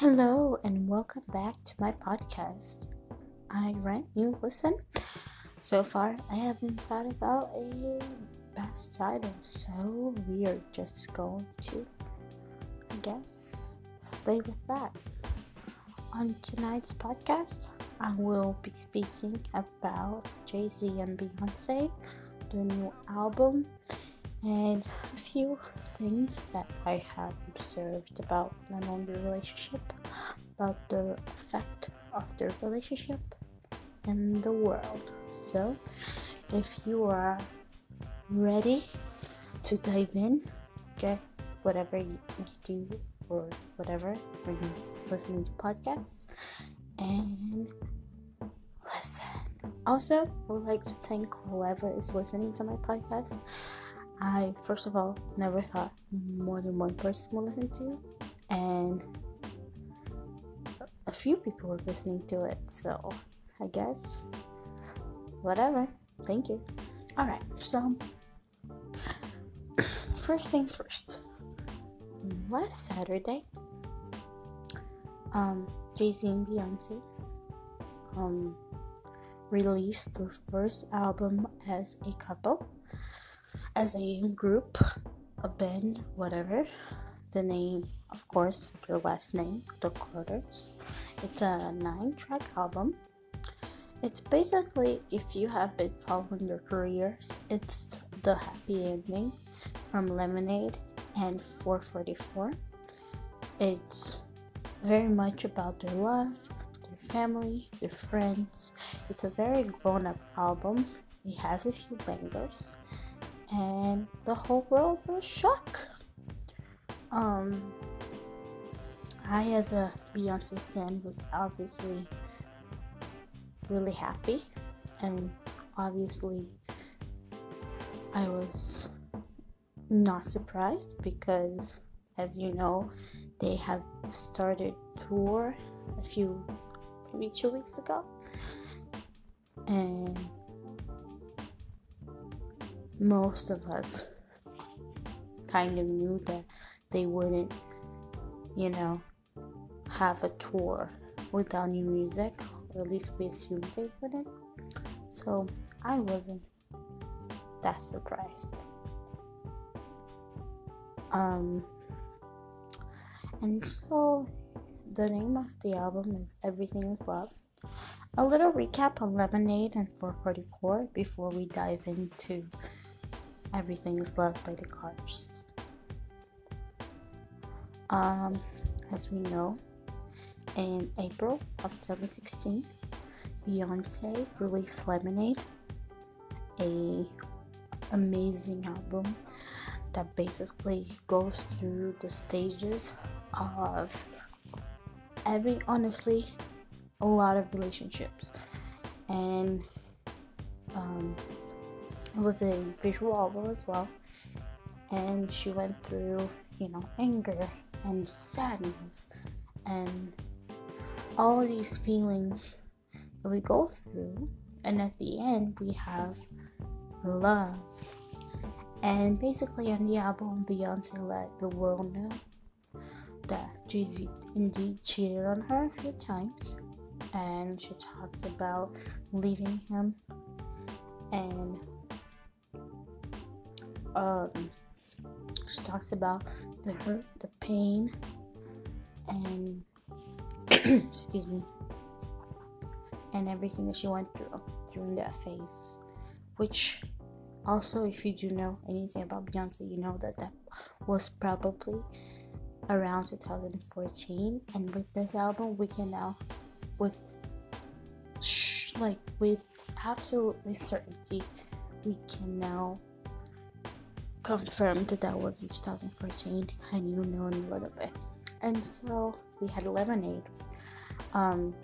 Hello and welcome back to my podcast. I rent you listen. So far, I haven't thought about a best title, so we are just going to, I guess, stay with that. On tonight's podcast, I will be speaking about Jay Z and Beyonce, their new album, and a few things that I have observed about only the relationship, about the effect of their relationship in the world. So, if you are ready to dive in, get whatever you, do or whatever when you're listening to podcasts and listen. Also, I would like to thank whoever is listening to my podcast I first of all never thought more than one person would listen to, and a few people were listening to it. So I guess whatever. Thank you. All right. So first things first. Last Saturday, um, Jay Z and Beyonce um released their first album as a couple as a group, a band, whatever. The name, of course, your last name, The Carters. It's a nine track album. It's basically, if you have been following their careers, it's the happy ending from Lemonade and 444. It's very much about their love, their family, their friends. It's a very grown up album. It has a few bangers and the whole world was shocked. Um, I, as a Beyonce stan, was obviously really happy, and obviously, I was not surprised because, as you know, they have started tour a few, maybe two weeks ago, and most of us kind of knew that they wouldn't, you know, have a tour without new music, or at least we assumed they wouldn't. So I wasn't that surprised. Um, and so the name of the album is Everything is Love. A little recap on Lemonade and 444 before we dive into Everything is Loved by the Carters. Um, as we know, in April of 2016, Beyonce released Lemonade, a amazing album that basically goes through the stages of every honestly a lot of relationships and um, was a visual album as well. And she went through you know anger and sadness and all these feelings that we go through. And at the end we have love. And basically on the album beyonce let the world know that jay-z indeed cheated on her a few times. And she talks about leaving him and um, she talks about the hurt, the pain, and excuse me, and everything that she went through during that phase. Which, also, if you do know anything about Beyonce, you know that that was probably around 2014. And with this album, we can now, with like with absolutely certainty, we can now confirmed that that was in 2014 and you know a little bit. And so we had lemonade. Um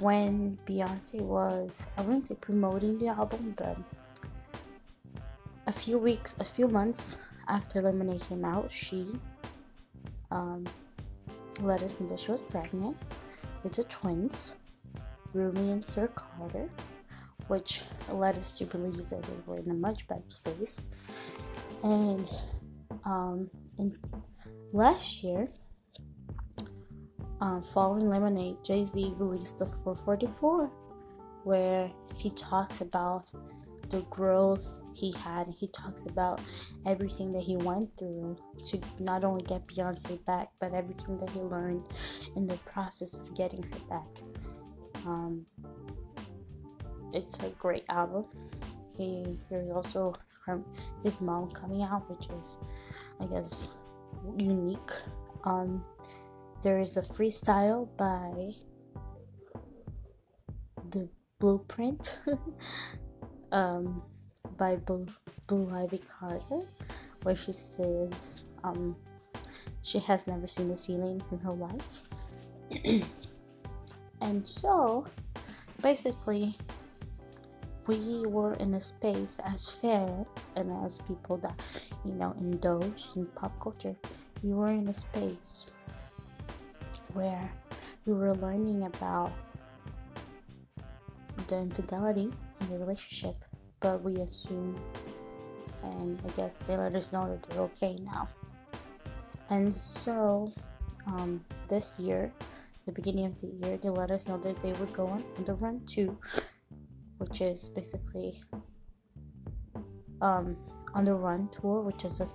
when beyonce was i wouldn't say promoting the album but a few weeks a few months after lemonade came out she um let us know that she was pregnant with the twins rumi and sir carter which led us to believe that they were in a much better space and um, in last year, um, following Lemonade, Jay Z released the 444, where he talks about the growth he had. He talks about everything that he went through to not only get Beyonce back, but everything that he learned in the process of getting her back. Um, it's a great album. He there's also her, his mom coming out, which is, I guess, unique. Um, there is a freestyle by the Blueprint um, by Blue, Blue Ivy Carter, where she says um, she has never seen the ceiling in her life. and so, basically, we were in a space as fans and as people that you know indulge in pop culture we were in a space where we were learning about the infidelity in the relationship but we assume and i guess they let us know that they're okay now. And so um, this year the beginning of the year they let us know that they would go on, on the run too which is basically um, on the Run tour, which is a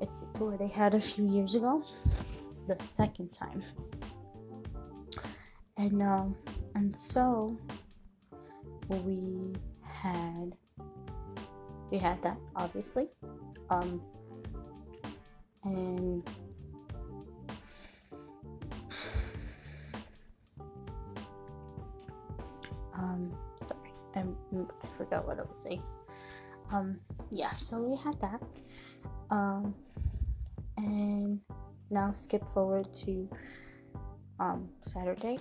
it's a tour they had a few years ago, the second time, and um, and so we had we had that obviously, um, and um, and I forgot what I was saying. Um, yeah, so we had that. Um, and now skip forward to um, Saturday.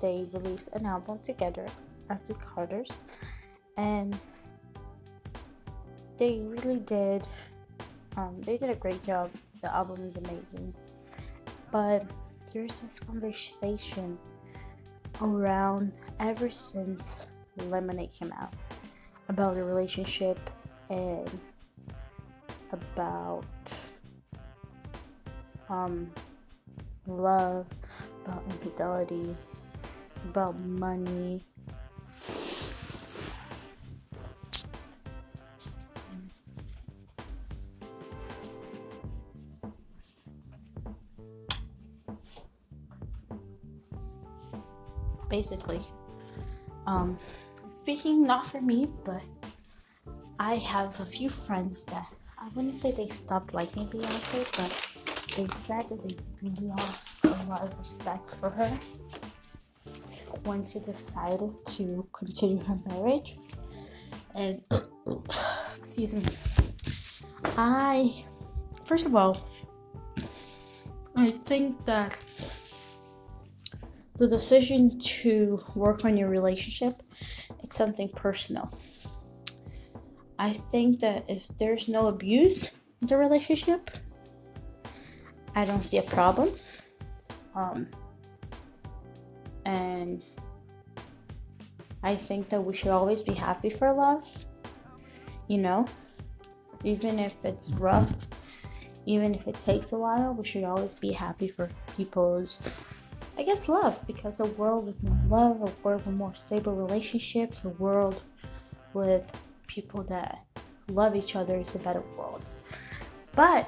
They released an album together as the Carters, and they really did. Um, they did a great job. The album is amazing, but there's this conversation around ever since Lemonade came out about the relationship and about um, love, about infidelity, about money. Basically, um, speaking not for me, but I have a few friends that I wouldn't say they stopped liking Beyonce, but they said that they lost a lot of respect for her when she decided to continue her marriage. And excuse me, I first of all, I think that the decision to work on your relationship it's something personal. I think that if there's no abuse in the relationship i don't see a problem. Um, and i think that we should always be happy for love you know? Even if it's rough even if it takes a while we should always be happy for people's I guess love, because a world with more love, a world with more stable relationships, a world with people that love each other is a better world. But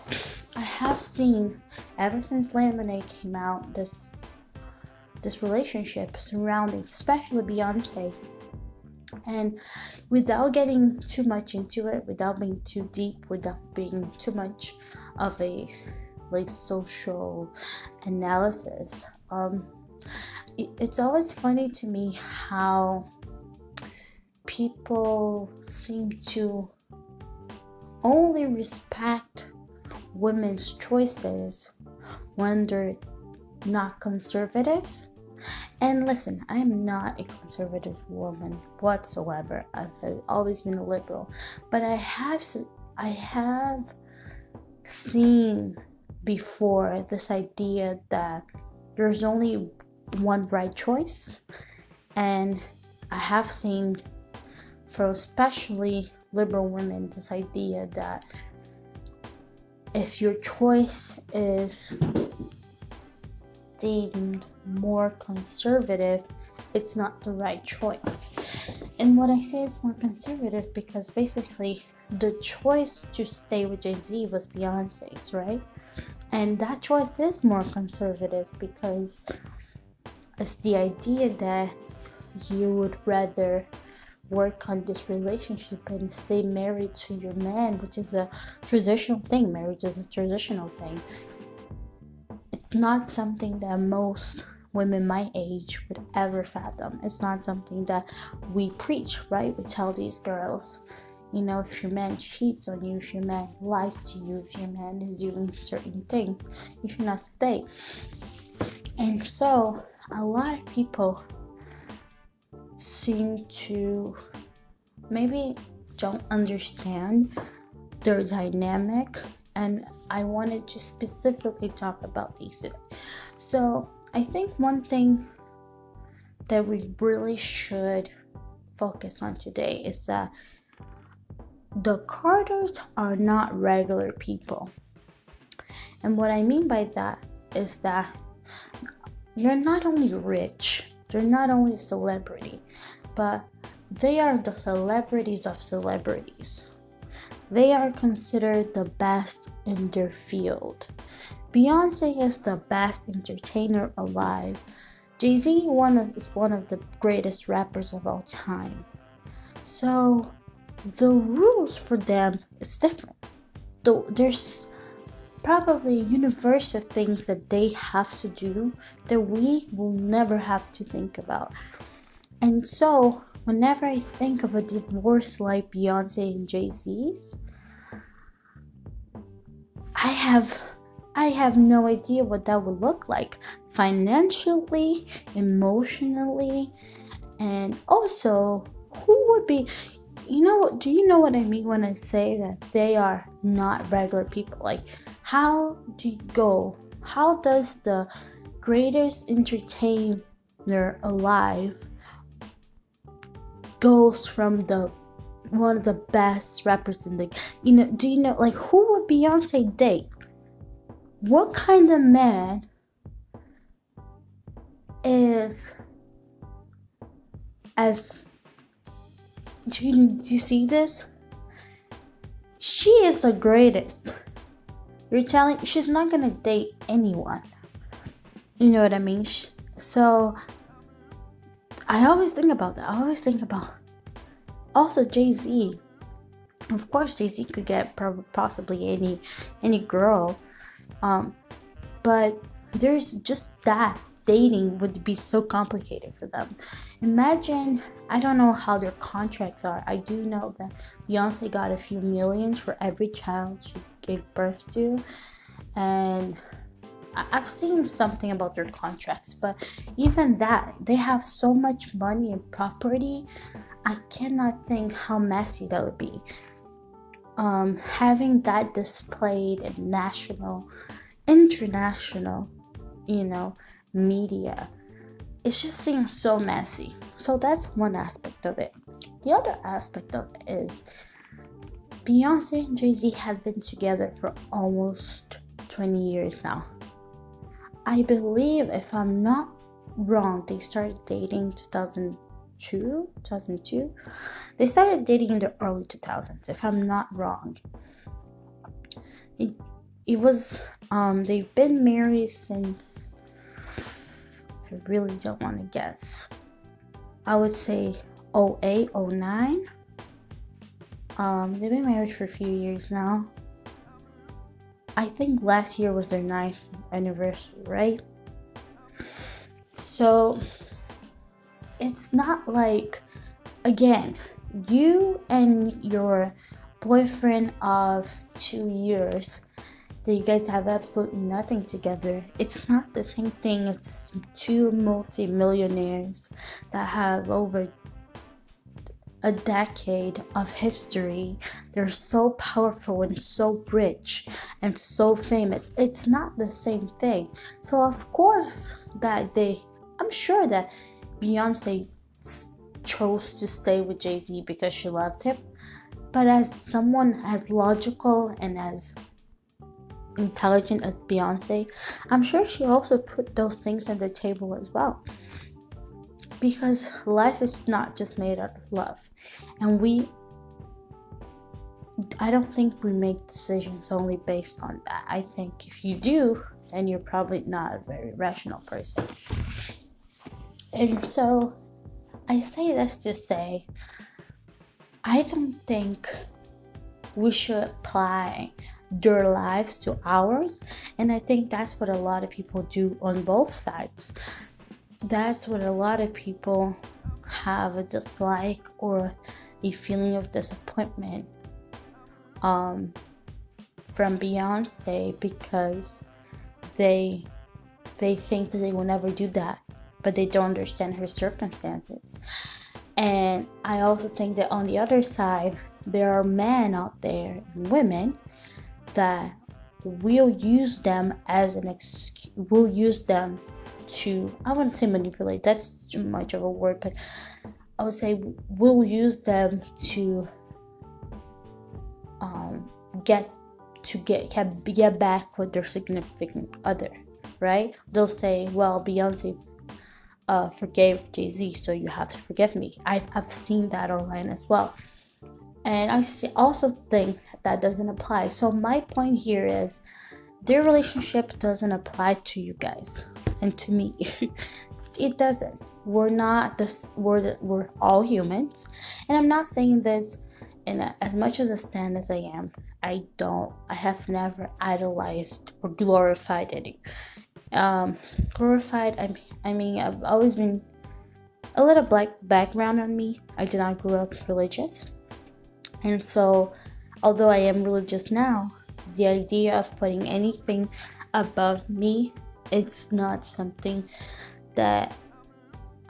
I have seen ever since Lemonade came out this this relationship surrounding especially Beyonce and without getting too much into it, without being too deep, without being too much of a like social analysis, um, it, it's always funny to me how people seem to only respect women's choices when they're not conservative. And listen, I'm not a conservative woman whatsoever. I've always been a liberal, but I have I have seen before this idea that there's only one right choice and i have seen for especially liberal women this idea that if your choice is deemed more conservative, it's not the right choice. And what I say is more conservative because basically the choice to stay with Jay Z was Beyonce's, right? And that choice is more conservative because it's the idea that you would rather work on this relationship and stay married to your man, which is a traditional thing. Marriage is a traditional thing. It's not something that most women my age would ever fathom. It's not something that we preach, right? We tell these girls, you know, if your man cheats on you, if your man lies to you, if your man is doing certain things, you should not stay. And so, a lot of people seem to maybe don't understand their dynamic and I wanted to specifically talk about these. So, I think one thing that we really should focus on today is that the Carters are not regular people. And what I mean by that is that you're not only rich, they're not only celebrity, but they are the celebrities of celebrities. They are considered the best in their field. Beyonce is the best entertainer alive. Jay Z is one of the greatest rappers of all time. So the rules for them is different. Though there's probably universal things that they have to do that we will never have to think about. And so whenever I think of a divorce like Beyonce and Jay Z's, I have I have no idea what that would look like financially, emotionally, and also who would be you know what do you know what I mean when I say that they are not regular people? Like how do you go? How does the greatest entertainer alive goes from the one of the best representing you know do you know like who would Beyonce date? What kind of man is as do you, do you see this? She is the greatest. You're telling she's not gonna date anyone. You know what I mean? So I always think about that. I always think about also Jay Z. Of course, Jay Z could get possibly any any girl, um, but there's just that dating would be so complicated for them. Imagine, I don't know how their contracts are. I do know that Beyonce got a few millions for every child she gave birth to, and I've seen something about their contracts, but even that, they have so much money and property. I cannot think how messy that would be. Um, having that displayed in national, international, you know, media, it just seems so messy. So that's one aspect of it. The other aspect of it is Beyonce and Jay Z have been together for almost 20 years now. I believe, if I'm not wrong, they started dating 2002, 2002. They started dating in the early 2000s, if I'm not wrong. It, it was, um, they've been married since, I really don't want to guess. I would say 08, 09. Um, they've been married for a few years now. I think last year was their ninth anniversary, right? So it's not like, again, you and your boyfriend of two years that you guys have absolutely nothing together. It's not the same thing as two multimillionaires that have over a decade of history. They're so powerful and so rich and so famous. It's not the same thing. So, of course, that they, I'm sure that Beyonce chose to stay with Jay Z because she loved him. But as someone as logical and as intelligent as Beyonce, I'm sure she also put those things on the table as well. Because life is not just made out of love. And we I don't think we make decisions only based on that. I think if you do, then you're probably not a very rational person. And so I say this to say I don't think we should apply their lives to ours. And I think that's what a lot of people do on both sides. That's what a lot of people have a dislike or a feeling of disappointment um, from Beyonce because they they think that they will never do that, but they don't understand her circumstances. And I also think that on the other side, there are men out there, women, that we'll use them as an excuse, we'll use them to, I wouldn't say manipulate, that's too much of a word, but I would say we'll use them to um, get to get get back with their significant other, right? They'll say, "Well, Beyonce uh, forgave Jay Z, so you have to forgive me." I, I've seen that online as well, and I also think that doesn't apply. So my point here is, their relationship doesn't apply to you guys and to me. it doesn't. We're not this. We're we're all humans, and I'm not saying this and as much as a stand as I am, I don't, I have never idolized or glorified any. Um, glorified, I, I mean, I've always been a little black background on me. I did not grow up religious. And so, although I am religious now, the idea of putting anything above me, it's not something that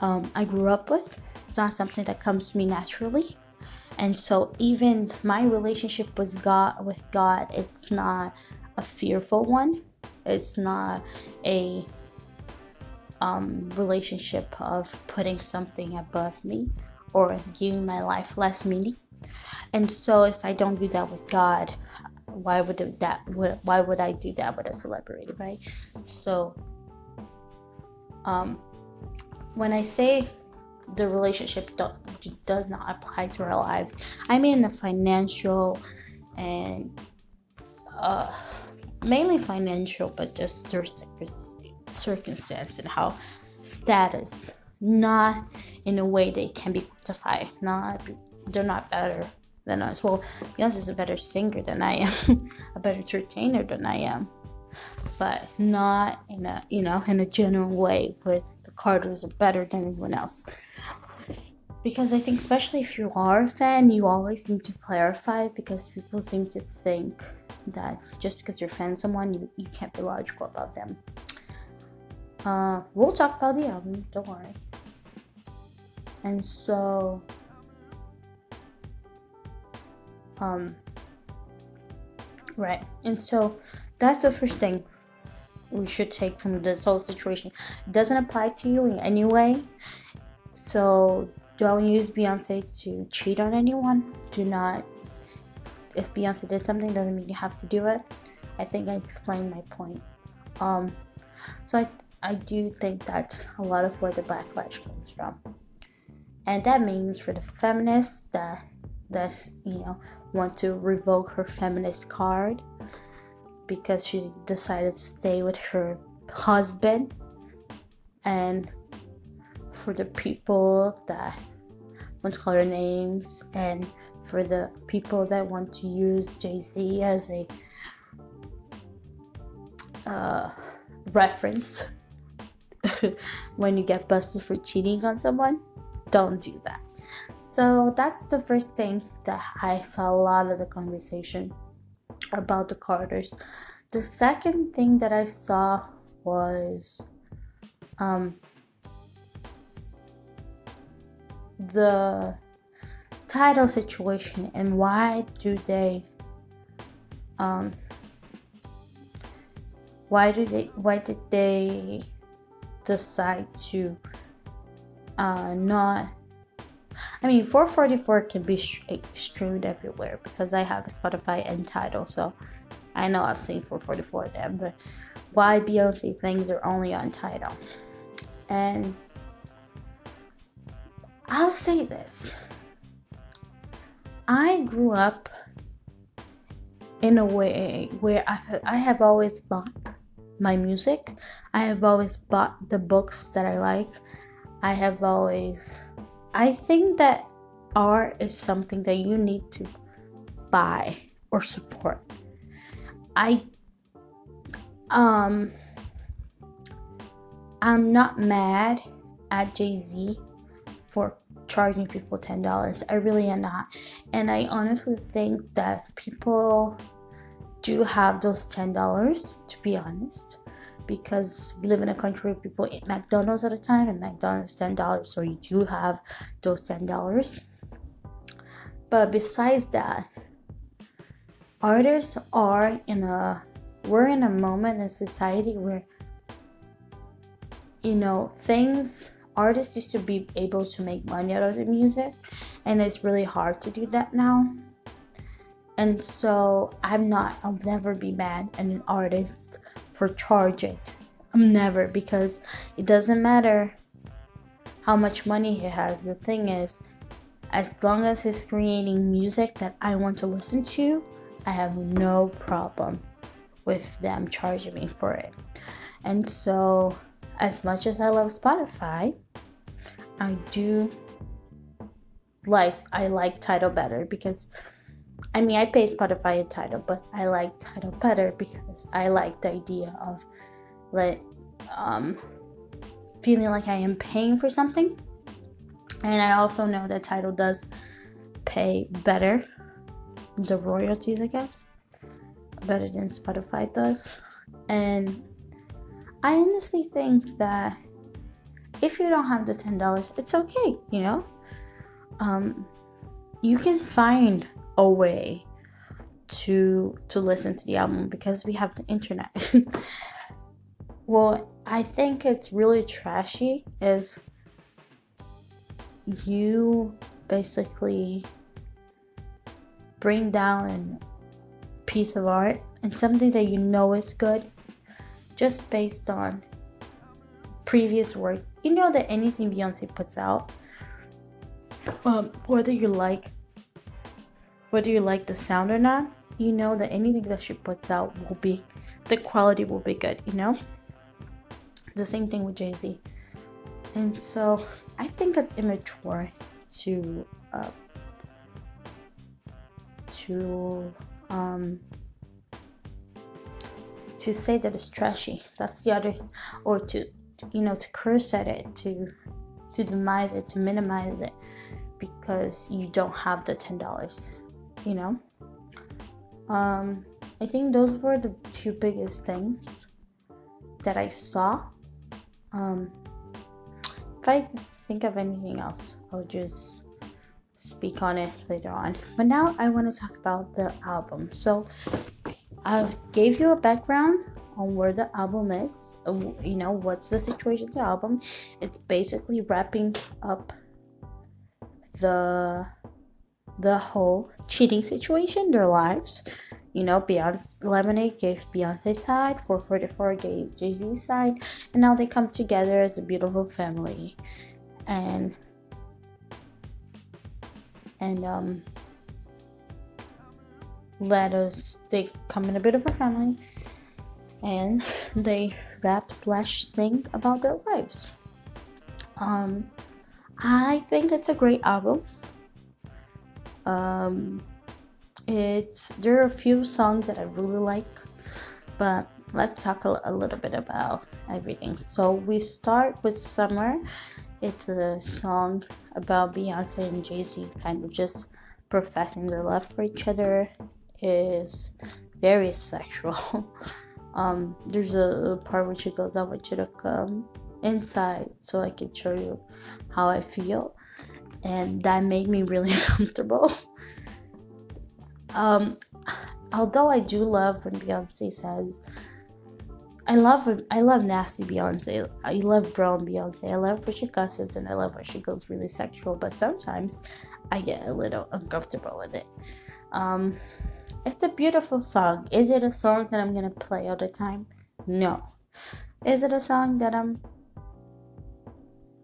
um, I grew up with. It's not something that comes to me naturally. And so even my relationship with god with god it's not a fearful one. It's not a um, relationship of putting something above me or giving my life less meaning and so if i don't do that with god why would that why would i do that with a celebrity right so um when i say the relationship do, does not apply to our lives. I mean, the financial and uh, mainly financial, but just their circumstance and how status, not in a way they can be quantified. Not they're not better than us. Well, Beyonce is a better singer than I am, a better entertainer than I am, but not in a you know in a general way where the Carters are better than anyone else because I think, especially if you are a fan, you always need to clarify because people seem to think that just because you're a fan of someone, you, you can't be logical about them. Uh, we'll talk about the album, don't worry. And so, um, right, and so that's the first thing we should take from this whole situation. It doesn't apply to you in any way. So don't use Beyonce to cheat on anyone. Do not. If Beyonce did something, doesn't mean you have to do it. I think I explained my point. Um, so I I do think that's a lot of where the backlash comes from, and that means for the feminists that that's you know want to revoke her feminist card because she decided to stay with her husband and for the people that want to call her names and for the people that want to use Jay Z as a uh, reference when you get busted for cheating on someone, don't do that. So that's the first thing that I saw a lot of the conversation about the Carters. The second thing that I saw was um, the Tidal situation and why do they um why do they why did they decide to uh not I mean 444 can be eh, streamed everywhere because I have Spotify and Tidal so I know I've seen 444 of them, but why Beyonce things are only on Tidal. And I'll say this I grew up in a way where I, I have always bought my music, I have always bought the books that I like. I have always. I think that art is something that you need to buy or support. I um I'm not mad at Jay-Z for charging people $10. I really am not. And I honestly think that people do have those $10 to be honest because we live in a country where people eat McDonald's at a time and McDonald's $10 so you do have those $10 but besides that artists are in a we're in a moment in society where you know things artists used to be able to make money out of the music and it's really hard to do that now. And so i'm not i'll never be mad at an artist for charging. I'm never because it doesn't matter how much money he has. The thing is as long as he's creating music that i want to listen to i have no problem with them charging me for it. And so as much as i love spotify I do like I like Tidal better because I mean I pay Spotify and Tidal, but I like Tidal better because I like the idea of like um feeling like I am paying for something. And I also know that Tidal does pay better the royalties, I guess, better than Spotify does. And I honestly think that if you don't have the $10 it's okay you know um, you can find a way to to listen to the album because we have the internet. Well i think it's really trashy is you basically bring down a piece of art and something that you know is good just based on previous works, you know that anything Beyonce puts out, um, whether you like whether you like the sound or not, you know that anything that she puts out will be the quality will be good, you know? The same thing with Jay Z. And so I think it's immature to uh, to um to say that it's trashy. That's the other or to you know to curse at it to to demise it to minimize it because you don't have the ten dollars you know? Um i think those were the two biggest things that i saw. Um if i think of anything else i'll just speak on it later on. But now i want to talk about the album. So i gave you a background on where the album is uh, you know what's the situation with the album. It's basically wrapping up the the whole cheating situation their lives you know beyonce lemonade gave beyonce's side 444 gave jay-z's side and now they come together as a beautiful family and and um let us they come in a bit of a family and they rap slash sing about their lives. Um, I think it's a great album. Um, it's there are a few songs that I really like, but let's talk a, little bit about everything. So we start with Summer. It's a song about Beyonce and Jay Z kind of just professing their love for each other. Is very sexual. um, there's a part where she goes, I want you to come inside so I can show you how I feel. And that made me really uncomfortable. um, although I do love when Beyonce says, I love I love nasty Beyonce. I love brown Beyonce. I love when she cusses and I love when she goes really sexual. But sometimes I get a little uncomfortable with it. Um, it's a beautiful song. Is it a song that I'm gonna play all the time? No. Is it a song that I'm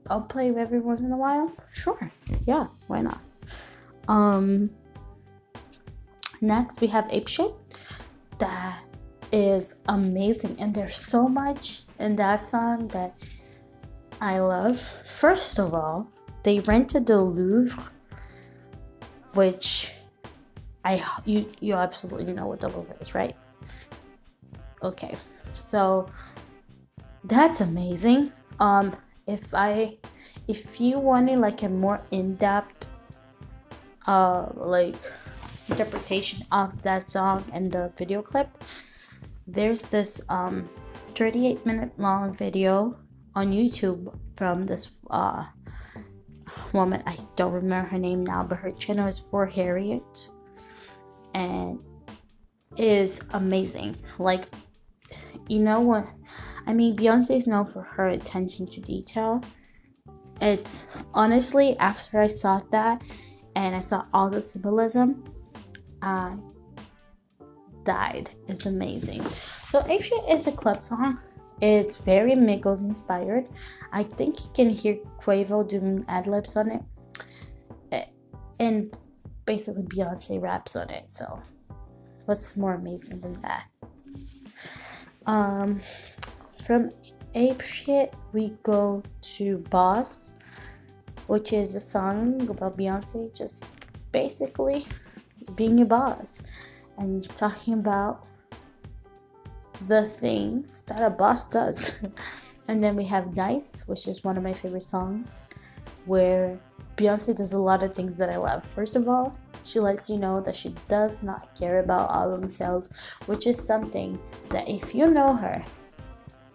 I'll play every once in a while? Sure. Yeah, why not? Um next we have Ape Shit. That is amazing and there's so much in that song that I love. First of all, they rented the Louvre, which I you you absolutely know what the Louvre is, right? Okay, so that's amazing. Um, if I if you wanted like a more in-depth uh like interpretation of that song and the video clip, there's this um 38 minute long video on YouTube from this uh woman. I don't remember her name now, but her channel is for Harriet and is amazing. Like you know what I mean Beyonce is known for her attention to detail. It's honestly after I saw that and I saw all the symbolism, I died. It's amazing. So Asia is a club song. It's very Migos inspired. I think you can hear Quavo doing ad libs on it. Eh, and basically Beyonce raps on it. So what's more amazing than that? Um from Ape Shit we go to Boss, which is a song about Beyonce just basically being a boss and talking about the things that a boss does. and then we have Nice, which is one of my favorite songs, where Beyonce does a lot of things that I love. First of all, she lets you know that she does not care about album sales, which is something that if you know her,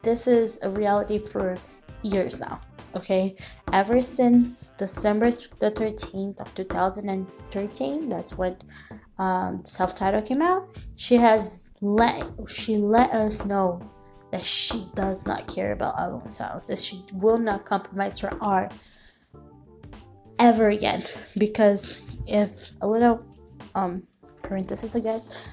this is a reality for years now. Okay, ever since December the 13th of 2013, that's when um, self-title came out. She has let she let us know that she does not care about album sales, that she will not compromise her art ever again. Because if a little um parenthesis, I guess,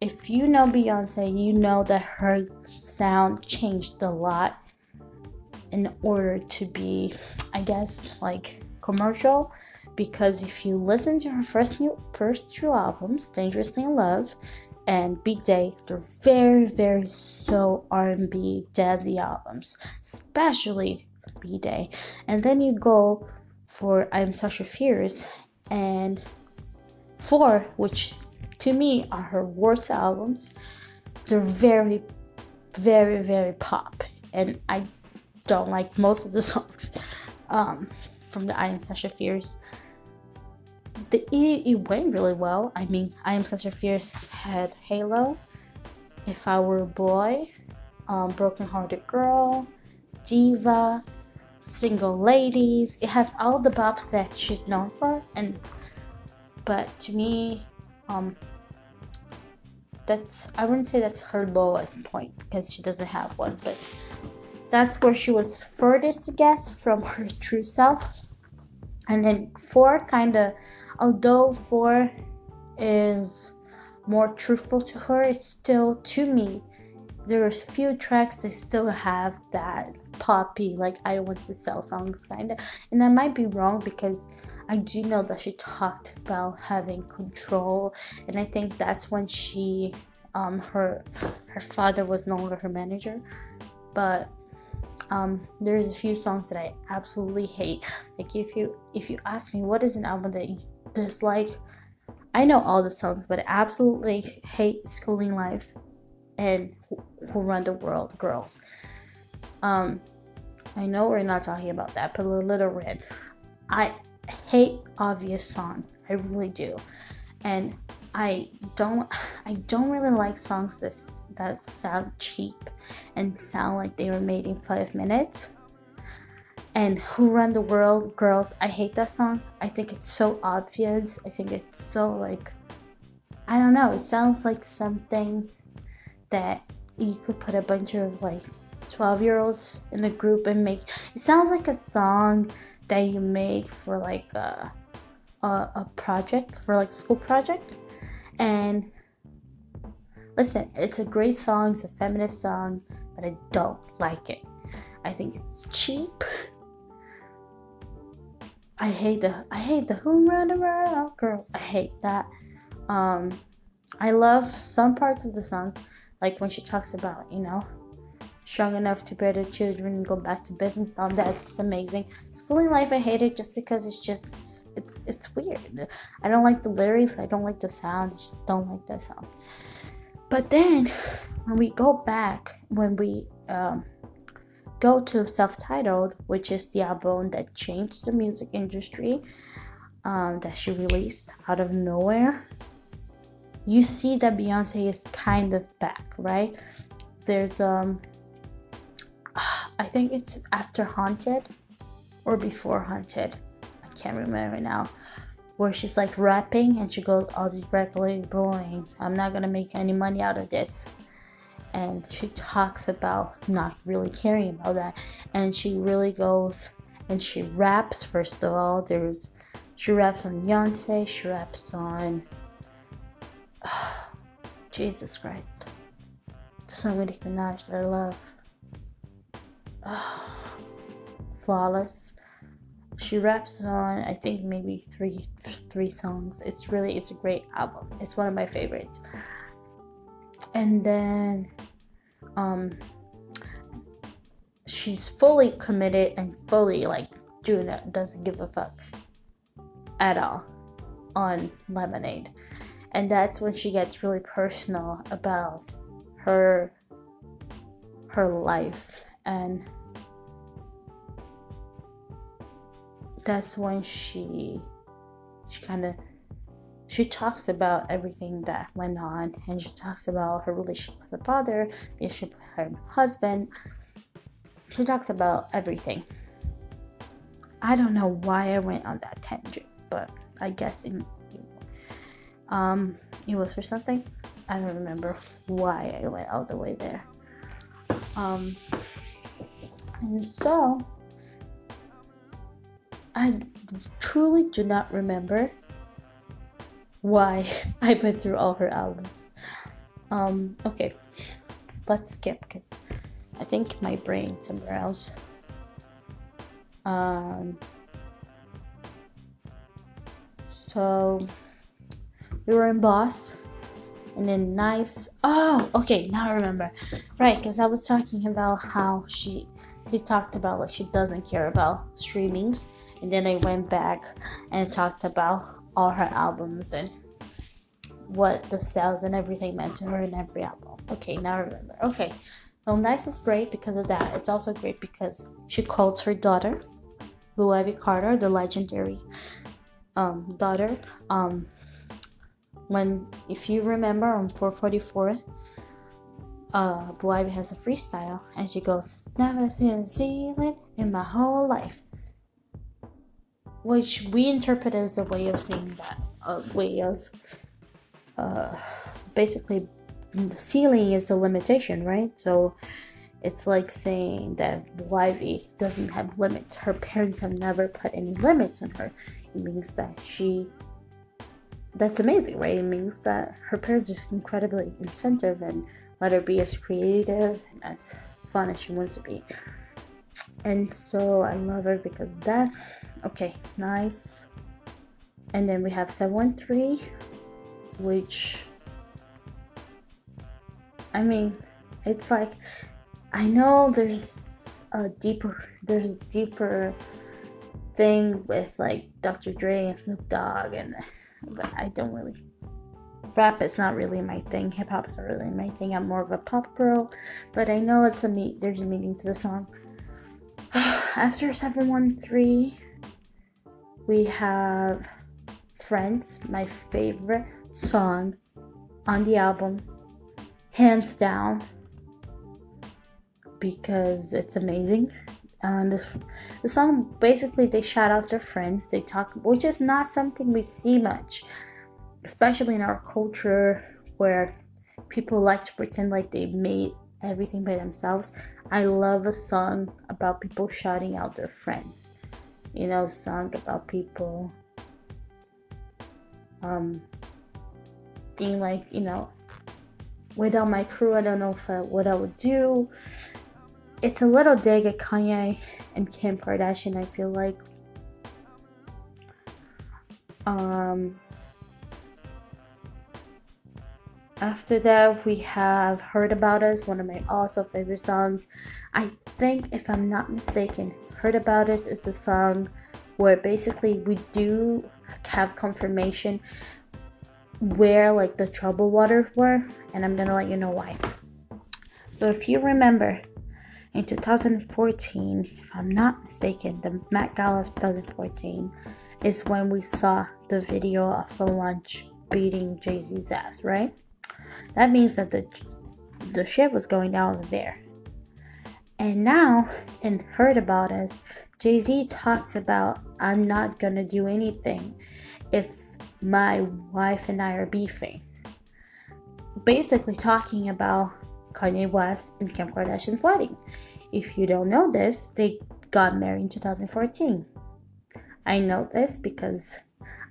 if you know Beyonce, you know that her sound changed a lot in order to be, I guess, like commercial. Because if you listen to her first new, first two albums, Dangerously in Love and B'Day, they're very, very so R&B deadly albums, especially B Day. And then you go for I'm Sasha Fierce and Four, which to me are her worst albums. They're very, very, very pop, and I don't like most of the songs um, from the I Am Sasha Fierce the it, it went really well. I mean, I am Sasha Fierce had Halo, If I Were a Boy, um, Broken Hearted Girl, Diva, Single Ladies. It has all the bops that she's known for, and but to me, um, that's I wouldn't say that's her lowest point because she doesn't have one, but that's where she was furthest to guess from her true self. And then four kind of although 4 is more truthful to her, it's still to me. There's a few tracks that still have that poppy, like I want to sell songs kind of. And I might be wrong because I do know that she talked about having control, and I think that's when she, um, her, her father was no longer her manager. But um, there's a few songs that I absolutely hate. Like if you if you ask me what is an album that you dislike. I know all the songs, but I absolutely hate Schoolin' Life and Who Run the World Girls. Um, I know we're not talking about that, but Little Red. I hate obvious songs. I really do, and I don't. I don't really like songs that that sound cheap and sound like they were made in five minutes and Who Run the World Girls. I hate that song. I think it's so obvious. I think it's so like I don't know, it sounds like something that you could put a bunch of like 12 year olds in a group and make it sounds like a song that you made for like a, a, a project for like school project And listen, it's a great song, it's a feminist song, but I don't like it. I think it's cheap. I hate the I hate the who run around girls. I hate that. Um I love some parts of the song, like when she talks about, you know, strong enough to bear the children and go back to business. Oh, that's amazing. Schoolin' Life, I hate it just because it's just it's it's weird. I don't like the lyrics. I don't like the sound. I just don't like that sound. But then when we go back, when we um, go to self-titled, which is the album that changed the music industry, um, that she released out of nowhere, you see that Beyonce is kind of back, right? There's um, I think it's after Haunted or before Haunted. I can't remember now where she's like rapping and she goes, All these record drawings, I'm not gonna make any money out of this. And she talks about not really caring about that. And she really goes and she raps, first of all. There's she raps on Beyonce, she raps on Jesus Christ. The song with Nicki Minaj that I love. Oh, flawless she raps on I think maybe three three songs. It's really it's a great album. It's one of my favorites. And then um she's fully committed and fully like doing it doesn't give a fuck at all on Lemonade. And that's when she gets really personal about her her life and that's when she she kind of she talks about everything that went on and she talks about her relationship with her father relationship with her husband. She talks about everything. I don't know why i went on that tangent but i guess it, um it was for something. I don't remember why i went all the way there. Um and so I truly do not remember why I went through all her albums. Um, okay, let's skip because I think my brain somewhere else. Um, so we were in Boss, and then Nice. Oh, okay, now I remember. Right, because I was talking about how she she talked about like she doesn't care about streamings and then I went back and talked about all her albums and what the sales and everything meant to her in every album. Okay, now I remember. Okay, well, Nice is great because of that. It's also great because she calls her daughter, Blue Ivy Carter, the legendary um, daughter. Um, when, if you remember, on 444, uh, Blue Ivy has a freestyle, and she goes, "Never seen ceiling in my whole life." which we interpret as a way of saying that a way of uh, basically the ceiling is a limitation, right? So it's like saying that Ivy doesn't have limits. Her parents have never put any limits on her. It means that she that's amazing, right? It means that her parents are incredibly incentive and let her be as creative and as fun as she wants to be. And so I love her because of that okay nice and then we have 713 which I mean it's like I know there's a deeper there's a deeper thing with like Dr. Dre and Snoop Dogg and but I don't really rap is not really my thing. Hip hop is not really my thing. I'm more of a pop girl but I know it's a meet there's a meaning to the song. After 713 we have Friends, my favorite song on the album, hands down, because it's amazing. And the song basically they shout out their friends, they talk, which is not something we see much, especially in our culture where people like to pretend like they made everything by themselves. I love a song about people shouting out their friends you know, song about people um, thinking like, you know, without my crew, I don't know if I, what I would do. It's a little dig at Kanye and Kim Kardashian. I feel like. Um. After that, we have Heard About Us, one of my also favorite songs. I think, if I'm not mistaken, Heard About Us is the song where basically we do have confirmation where like the trouble waters were, and I'm gonna let you know why. So if you remember, in 2014, if I'm not mistaken, the Met Gala of 2014 is when we saw the video of Solange beating Jay Z's ass, right? That means that the the shit was going down there. And now, in Heard About Us, Jay Z talks about I'm not gonna do anything if my wife and I are beefing. Basically, talking about Kanye West and Kim Kardashian's wedding. If you don't know this, they got married in 2014. I know this because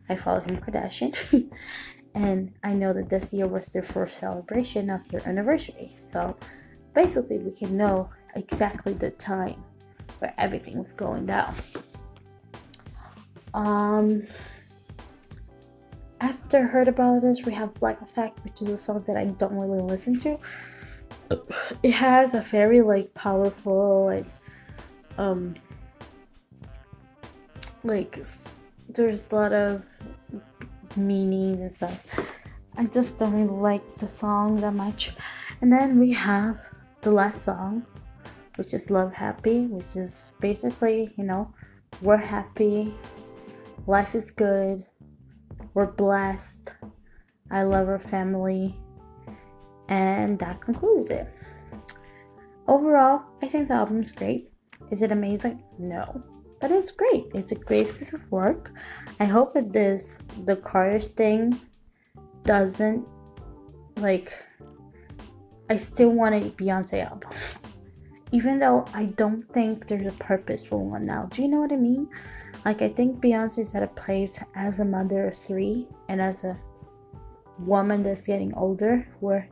I follow Kim Kardashian, and I know that this year was their first celebration of their anniversary. So basically, we can know exactly the time where everything was going down. Um, after heard about this, we have Black Effect, which is a song that I don't really listen to. It has a very like powerful like um like there's a lot of meanings and stuff. I just don't really like the song that much. And then we have the last song, which is Love Happy, which is basically, you know, we're happy, life is good, we're blessed, I love our family, and that concludes it. Overall, I think the album's great. Is it amazing? No. But it's great. It's a great piece of work. I hope that this the Carter's thing doesn't like I still want a Beyonce album. Even though I don't think there's a purposeful one now. Do you know what I mean? Like I think Beyonce's at a place as a mother of three and as a woman that's getting older where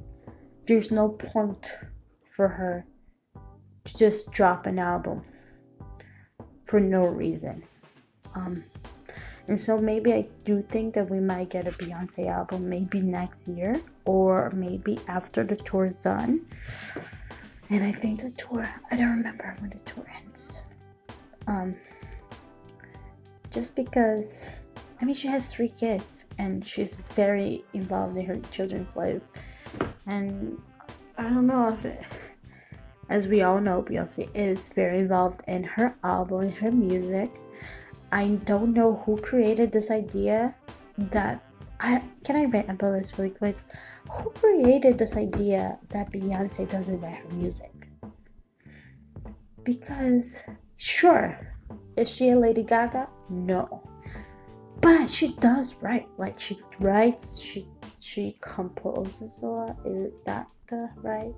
there's no point for her to just drop an album for no reason. Um, and so maybe I do think that we might get a Beyonce album maybe next year or maybe after the tour is done. And I think the tour, I don't remember when the tour ends. Um, just because, I mean, she has three kids and she's very involved in her children's life. And I don't know if it, as we all know, Beyonce is very involved in her album and her music. I don't know who created this idea that I can I rant this really quick. Who created this idea that Beyonce doesn't write her music? Because sure, is she a Lady Gaga? No. But she does write. Like she writes, she she composes a lot. Is that the right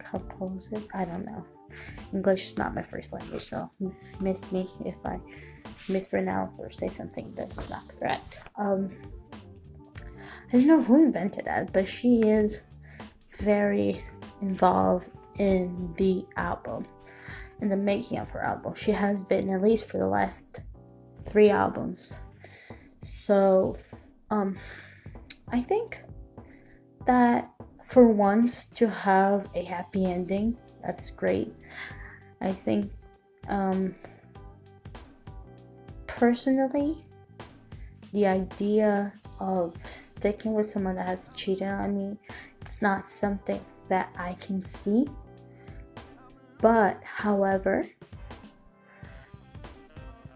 composes? I don't know. English is not my first language, so miss me if I mispronounce or say something that's not correct. Um, I don't know who invented that, but she is very involved in the album, in the making of her album. She has been at least for the last three albums. So, um, I think that for once to have a happy ending, that's great. I think, um, personally, the idea of sticking with someone that has cheated on me, it's not something that I can see. But, however,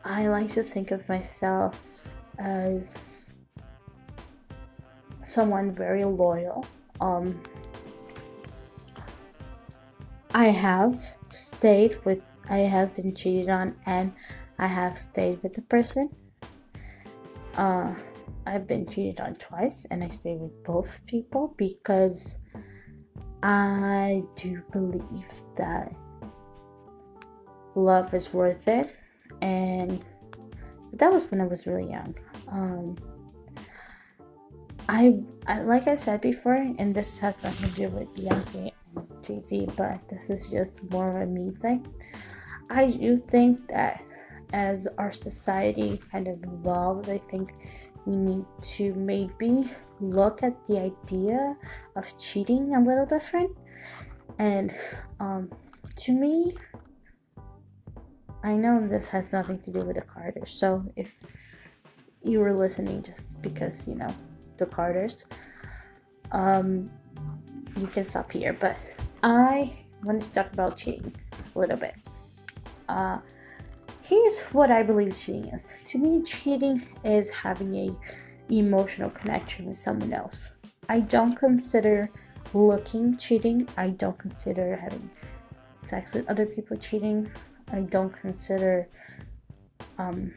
I like to think of myself as someone very loyal. Um, I have stayed with, I have been cheated on, and I have stayed with the person. Uh, I've been cheated on twice, and I stayed with both people because I do believe that love is worth it, and that was when I was really young. Um, I, I like I said before, and this has nothing to do with Beyonce and Jay Z, but this is just more of a me thing. I do think that as our society kind of evolves, I think we need to maybe look at the idea of cheating a little different. And um, to me, I know this has nothing to do with the Carters. So if you were listening just because, you know, the Carters, um, you can stop here. But I want to talk about cheating a little bit. Uh, here's what I believe cheating is. To me, cheating is having a emotional connection with someone else. I don't consider looking cheating. I don't consider having sex with other people cheating. I don't consider um,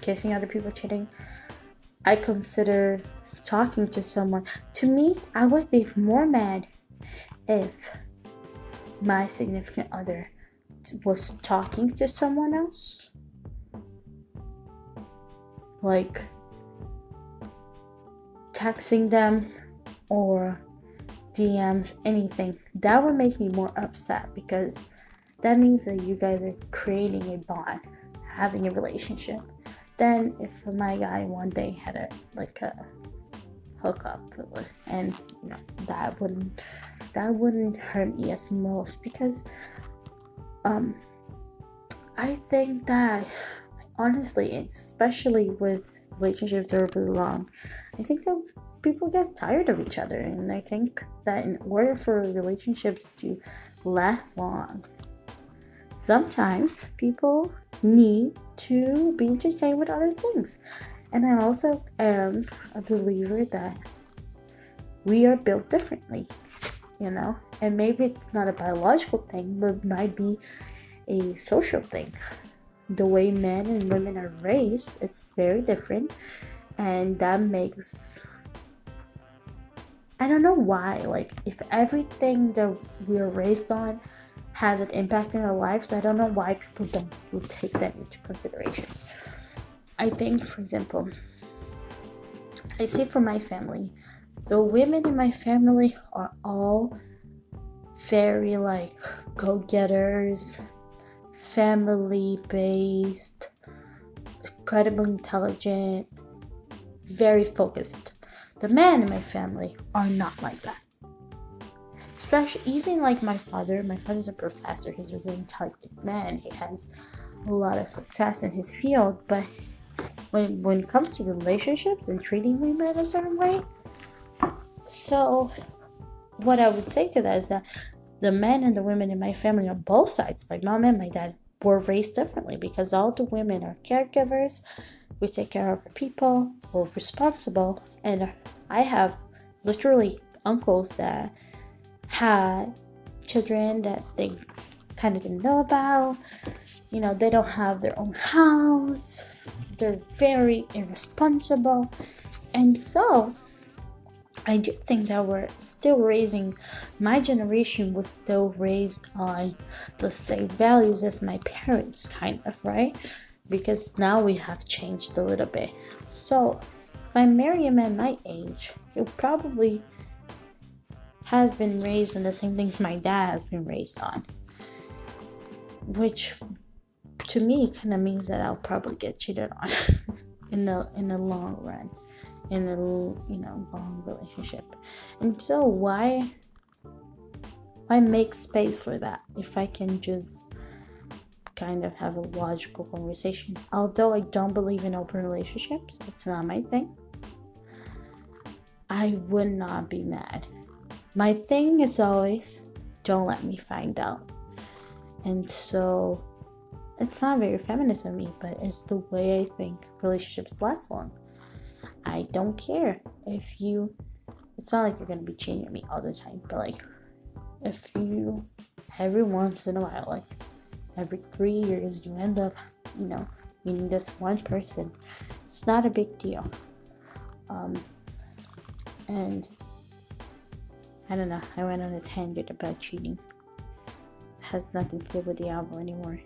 kissing other people cheating. I consider talking to someone. To me, I would be more mad if my significant other was talking to someone else. Like texting them or DMs, anything. That would make me more upset because that means that you guys are creating a bond, having a relationship. Then if my guy one day had a like a hookup and you know that wouldn't that wouldn't hurt me as most because um I think that honestly, especially with relationships that are really long, I think that people get tired of each other, and I think that in order for relationships to last long, sometimes people need to be entertained with other things. And I also am a believer that we are built differently, you know, and maybe it's not a biological thing, but might be a social thing. The way men and women are raised, it's very different, and that makes I don't know why. Like, if everything that we're raised on has an impact in our lives. I don't know why people don't take that into consideration. I think, for example, I see for my family, the women in my family are all very like go getters, family based, incredibly intelligent, very focused. The men in my family are not like that especially even like my father my father's a professor. He's a really intelligent man. He has a lot of success in his field. But when when it comes to relationships and treating women a certain way so what i would say to that is that the men and the women in my family on both sides my mom and my dad were raised differently because all the women are caregivers. We take care of people. We're responsible. And i have literally uncles that had children that they kind of didn't know about. You know, they don't have their own house. They're very irresponsible. And so, I do think that we're still raising, my generation was still raised on the same values as my parents, kind of, right? Because now we have changed a little bit. So, if I marry a man my age, he'll probably has been raised on the same things my dad has been raised on. Which to me kind of means that I'll probably get cheated on in the in the long run in a you know long relationship. And so why why make space for that if I can just kind of have a logical conversation. Although I don't believe in open relationships, it's not my thing. I would not be mad my thing is always don't let me find out. And so it's not very feminist of me, but it's the way I think relationships last long. I don't care if you, it's not like you're gonna be cheating at me all the time, but like if you, every once in a while, like every three years, you end up, you know, meeting this one person, it's not a big deal. Um, and I don't know. I went on a tangent about cheating. It has nothing to do with the anymore.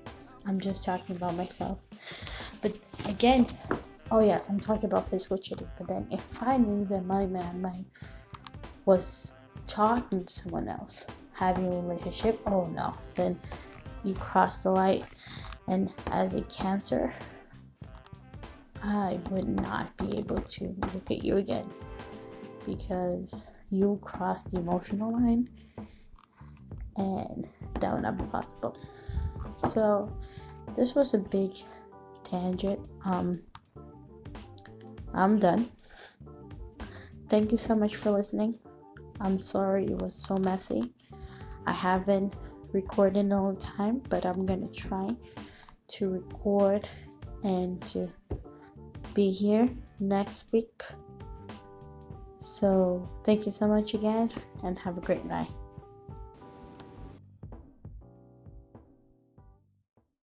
I'm just talking about myself. But again, oh yes, I'm talking about physical cheating. But then if I knew that my man like was talking to someone else, having a relationship, oh no, then you cross the line. And as a cancer, I would not be able to look at you again because you cross the emotional line and that would not be possible. So this was a big tangent. Um I'm done. Thank you so much for listening. I'm sorry it was so messy. I haven't recorded in a long time, but I'm gonna try to record and to be here next week. So, thank you so much again, and have a great night.